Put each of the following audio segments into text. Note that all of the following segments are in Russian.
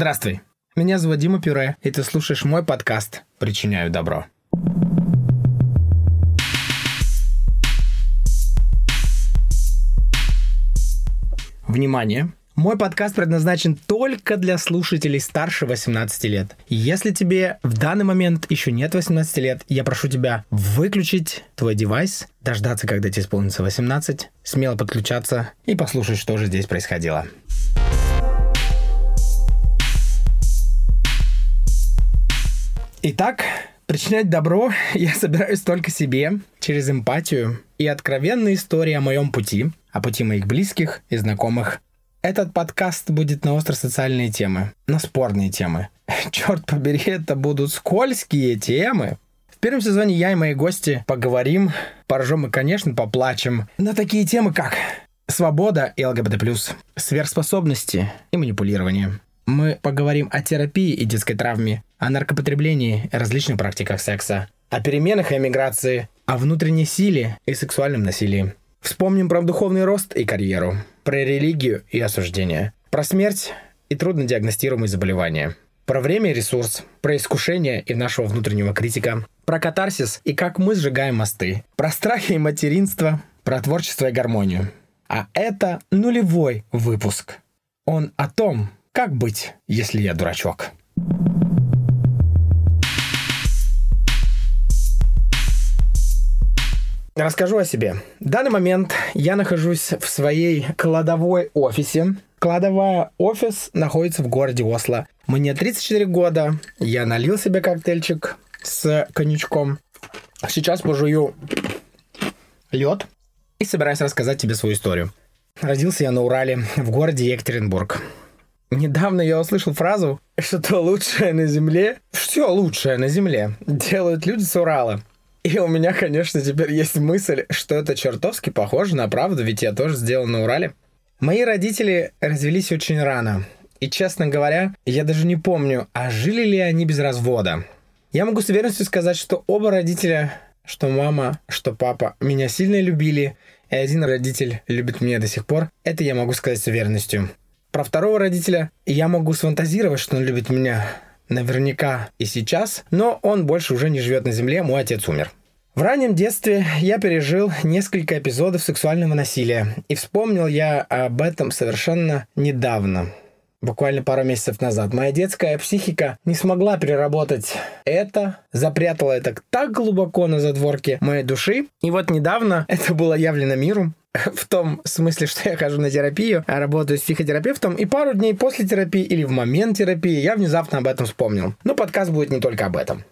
Здравствуй. Меня зовут Дима Пюре, и ты слушаешь мой подкаст «Причиняю добро». Внимание! Мой подкаст предназначен только для слушателей старше 18 лет. Если тебе в данный момент еще нет 18 лет, я прошу тебя выключить твой девайс, дождаться, когда тебе исполнится 18, смело подключаться и послушать, что же здесь происходило. Итак, причинять добро я собираюсь только себе, через эмпатию и откровенные истории о моем пути, о пути моих близких и знакомых. Этот подкаст будет на остро-социальные темы, на спорные темы. Черт побери, это будут скользкие темы. В первом сезоне я и мои гости поговорим, поржем и, конечно, поплачем на такие темы, как свобода и ЛГБТ+, сверхспособности и манипулирование. Мы поговорим о терапии и детской травме, о наркопотреблении различных практиках секса, о переменах и эмиграции, о внутренней силе и сексуальном насилии. Вспомним про духовный рост и карьеру, про религию и осуждение, про смерть и трудно диагностируемые заболевания, про время и ресурс, про искушение и нашего внутреннего критика, про катарсис и как мы сжигаем мосты, про страхи и материнство, про творчество и гармонию. А это нулевой выпуск. Он о том, как быть, если я дурачок. Расскажу о себе. В данный момент я нахожусь в своей кладовой офисе. Кладовая офис находится в городе Осло. Мне 34 года. Я налил себе коктейльчик с коньячком. Сейчас пожую лед и собираюсь рассказать тебе свою историю. Родился я на Урале, в городе Екатеринбург. Недавно я услышал фразу, что то лучшее на Земле, все лучшее на Земле делают люди с Урала. И у меня, конечно, теперь есть мысль, что это чертовски похоже на правду, ведь я тоже сделал на Урале. Мои родители развелись очень рано. И, честно говоря, я даже не помню, а жили ли они без развода. Я могу с уверенностью сказать, что оба родителя, что мама, что папа, меня сильно любили, и один родитель любит меня до сих пор. Это я могу сказать с уверенностью. Про второго родителя я могу сфантазировать, что он любит меня наверняка и сейчас, но он больше уже не живет на Земле, мой отец умер. В раннем детстве я пережил несколько эпизодов сексуального насилия, и вспомнил я об этом совершенно недавно, буквально пару месяцев назад. Моя детская психика не смогла переработать это, запрятала это так глубоко на задворке моей души, и вот недавно это было явлено миру, в том смысле, что я хожу на терапию, а работаю с психотерапевтом, и пару дней после терапии или в момент терапии я внезапно об этом вспомнил. Но подкаст будет не только об этом.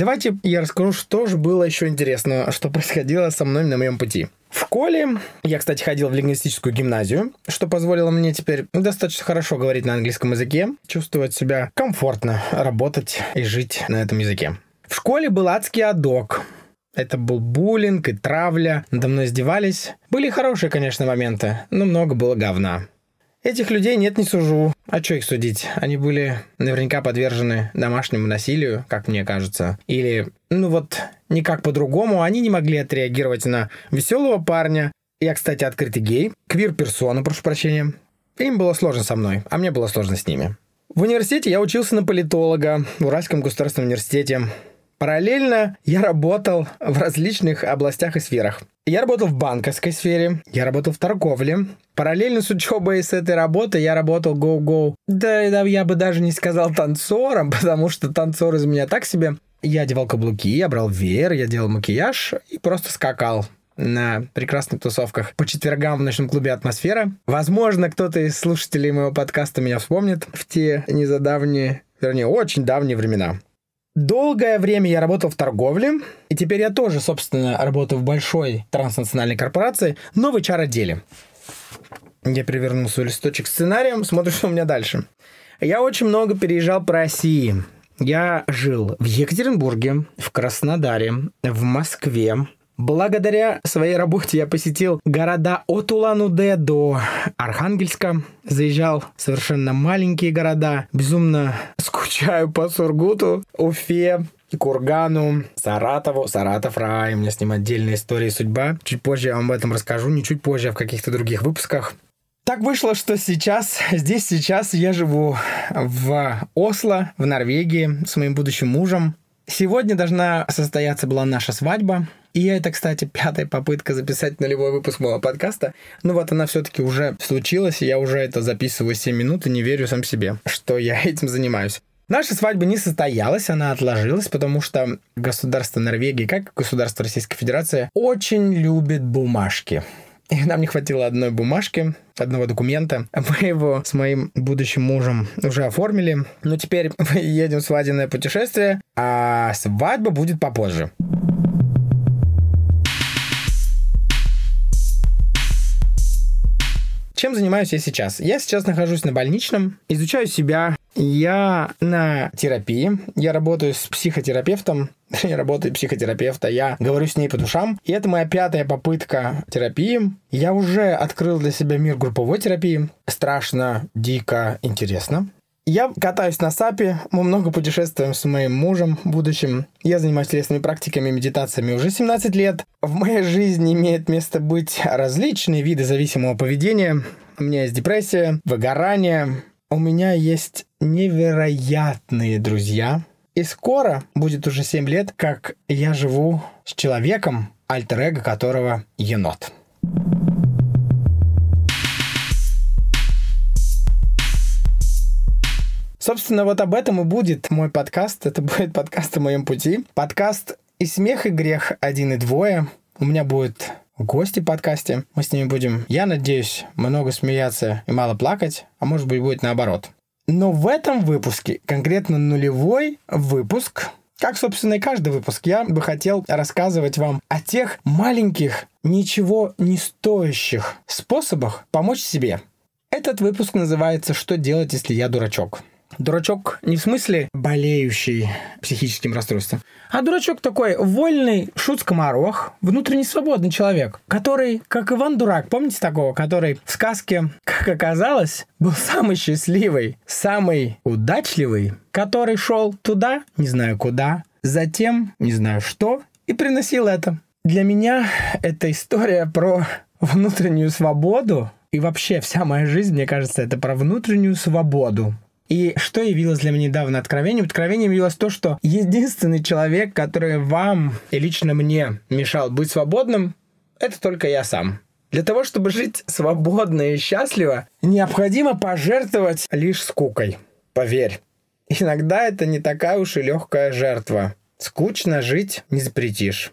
Давайте я расскажу, что же было еще интересного, что происходило со мной на моем пути. В школе я, кстати, ходил в лингвистическую гимназию, что позволило мне теперь достаточно хорошо говорить на английском языке, чувствовать себя комфортно, работать и жить на этом языке. В школе был адский адок. Это был буллинг и травля, надо мной издевались. Были хорошие, конечно, моменты, но много было говна. Этих людей нет, не сужу. А что их судить? Они были наверняка подвержены домашнему насилию, как мне кажется. Или, ну вот, никак по-другому. Они не могли отреагировать на веселого парня. Я, кстати, открытый гей. Квир-персона, прошу прощения. Им было сложно со мной, а мне было сложно с ними. В университете я учился на политолога в Уральском государственном университете. Параллельно я работал в различных областях и сферах. Я работал в банковской сфере, я работал в торговле. Параллельно с учебой с этой работы я работал go-go. Да, да, я бы даже не сказал танцором, потому что танцор из меня так себе. Я одевал каблуки, я брал веер, я делал макияж и просто скакал на прекрасных тусовках по четвергам в ночном клубе «Атмосфера». Возможно, кто-то из слушателей моего подкаста меня вспомнит в те незадавние, вернее, очень давние времена. Долгое время я работал в торговле, и теперь я тоже, собственно, работаю в большой транснациональной корпорации, но в HR-отделе. Я перевернул свой листочек сценарием, смотрю, что у меня дальше. Я очень много переезжал по России. Я жил в Екатеринбурге, в Краснодаре, в Москве, Благодаря своей работе я посетил города от Улан-Удэ до Архангельска. Заезжал в совершенно маленькие города. Безумно скучаю по Сургуту, Уфе, Кургану, Саратову. Саратов рай, у меня с ним отдельная история и судьба. Чуть позже я вам об этом расскажу, не чуть позже, а в каких-то других выпусках. Так вышло, что сейчас, здесь сейчас я живу в Осло, в Норвегии, с моим будущим мужем. Сегодня должна состояться была наша свадьба. И это, кстати, пятая попытка записать нулевой выпуск моего подкаста. Ну вот она все-таки уже случилась, и я уже это записываю 7 минут и не верю сам себе, что я этим занимаюсь. Наша свадьба не состоялась, она отложилась, потому что государство Норвегии, как и государство Российской Федерации, очень любит бумажки. И нам не хватило одной бумажки, одного документа. Мы его с моим будущим мужем уже оформили. Но теперь мы едем в свадебное путешествие, а свадьба будет попозже. Чем занимаюсь я сейчас? Я сейчас нахожусь на больничном, изучаю себя. Я на терапии. Я работаю с психотерапевтом. Я работаю психотерапевта. Я говорю с ней по душам. И это моя пятая попытка терапии. Я уже открыл для себя мир групповой терапии. Страшно, дико, интересно. Я катаюсь на САПе, мы много путешествуем с моим мужем будущим. Я занимаюсь телесными практиками, медитациями уже 17 лет. В моей жизни имеет место быть различные виды зависимого поведения. У меня есть депрессия, выгорание. У меня есть невероятные друзья. И скоро будет уже 7 лет, как я живу с человеком, альтер которого енот. Собственно, вот об этом и будет мой подкаст. Это будет подкаст о моем пути. Подкаст и смех, и грех один и двое. У меня будут гости в подкасте. Мы с ними будем, я надеюсь, много смеяться и мало плакать, а может быть будет наоборот. Но в этом выпуске, конкретно нулевой выпуск, как, собственно, и каждый выпуск, я бы хотел рассказывать вам о тех маленьких, ничего не стоящих способах помочь себе. Этот выпуск называется «Что делать, если я дурачок?». Дурачок не в смысле болеющий психическим расстройством, а дурачок такой вольный шут-скоморох, внутренне свободный человек, который, как Иван Дурак, помните такого, который в сказке, как оказалось, был самый счастливый, самый удачливый, который шел туда, не знаю куда, затем, не знаю что, и приносил это. Для меня эта история про внутреннюю свободу, и вообще вся моя жизнь, мне кажется, это про внутреннюю свободу. И что явилось для меня недавно откровением? Откровением явилось то, что единственный человек, который вам и лично мне мешал быть свободным, это только я сам. Для того, чтобы жить свободно и счастливо, необходимо пожертвовать лишь скукой. Поверь. Иногда это не такая уж и легкая жертва. Скучно жить не запретишь.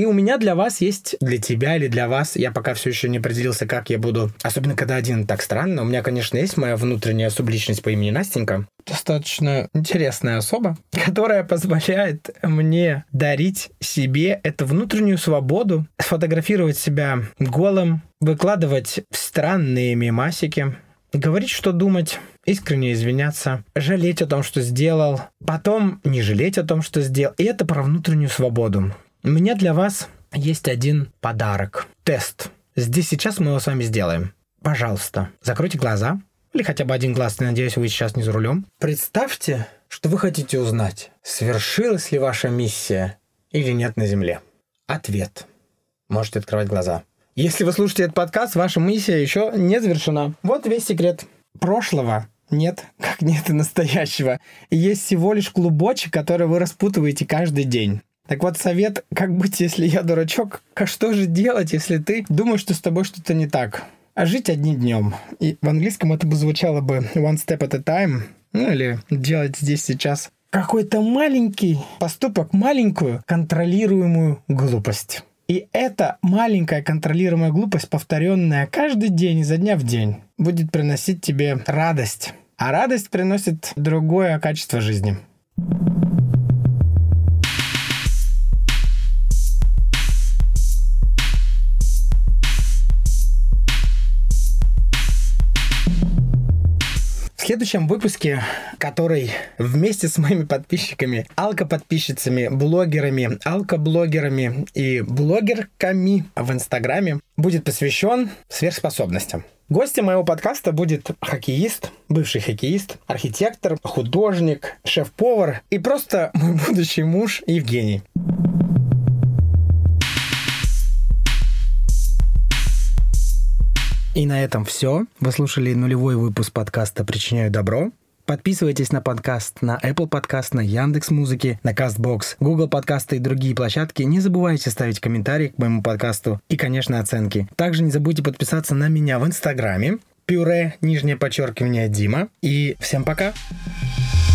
И у меня для вас есть, для тебя или для вас, я пока все еще не определился, как я буду, особенно когда один так странно. У меня, конечно, есть моя внутренняя субличность по имени Настенька. Достаточно интересная особа, которая позволяет мне дарить себе эту внутреннюю свободу, сфотографировать себя голым, выкладывать странные мемасики, говорить, что думать, искренне извиняться, жалеть о том, что сделал, потом не жалеть о том, что сделал. И это про внутреннюю свободу. У меня для вас есть один подарок. Тест. Здесь сейчас мы его с вами сделаем. Пожалуйста, закройте глаза. Или хотя бы один глаз, надеюсь, вы сейчас не за рулем. Представьте, что вы хотите узнать, свершилась ли ваша миссия или нет на Земле. Ответ. Можете открывать глаза. Если вы слушаете этот подкаст, ваша миссия еще не завершена. Вот весь секрет. Прошлого нет, как нет и настоящего. Есть всего лишь клубочек, который вы распутываете каждый день. Так вот, совет, как быть, если я дурачок? Как что же делать, если ты думаешь, что с тобой что-то не так? А жить одним днем. И в английском это бы звучало бы one step at a time. Ну или делать здесь сейчас какой-то маленький поступок, маленькую контролируемую глупость. И эта маленькая контролируемая глупость, повторенная каждый день, изо дня в день, будет приносить тебе радость. А радость приносит другое качество жизни. Следующем выпуске, который вместе с моими подписчиками, алкоподписчицами, блогерами, алкоблогерами и блогерками в Инстаграме будет посвящен сверхспособностям. Гостем моего подкаста будет хоккеист, бывший хоккеист, архитектор, художник, шеф-повар и просто мой будущий муж Евгений. И на этом все. Вы слушали нулевой выпуск подкаста «Причиняю добро». Подписывайтесь на подкаст на Apple Podcast, на Яндекс Музыки, на Castbox, Google подкасты и другие площадки. Не забывайте ставить комментарии к моему подкасту и, конечно, оценки. Также не забудьте подписаться на меня в Инстаграме. Пюре, нижнее подчеркивание Дима. И всем пока! Пока.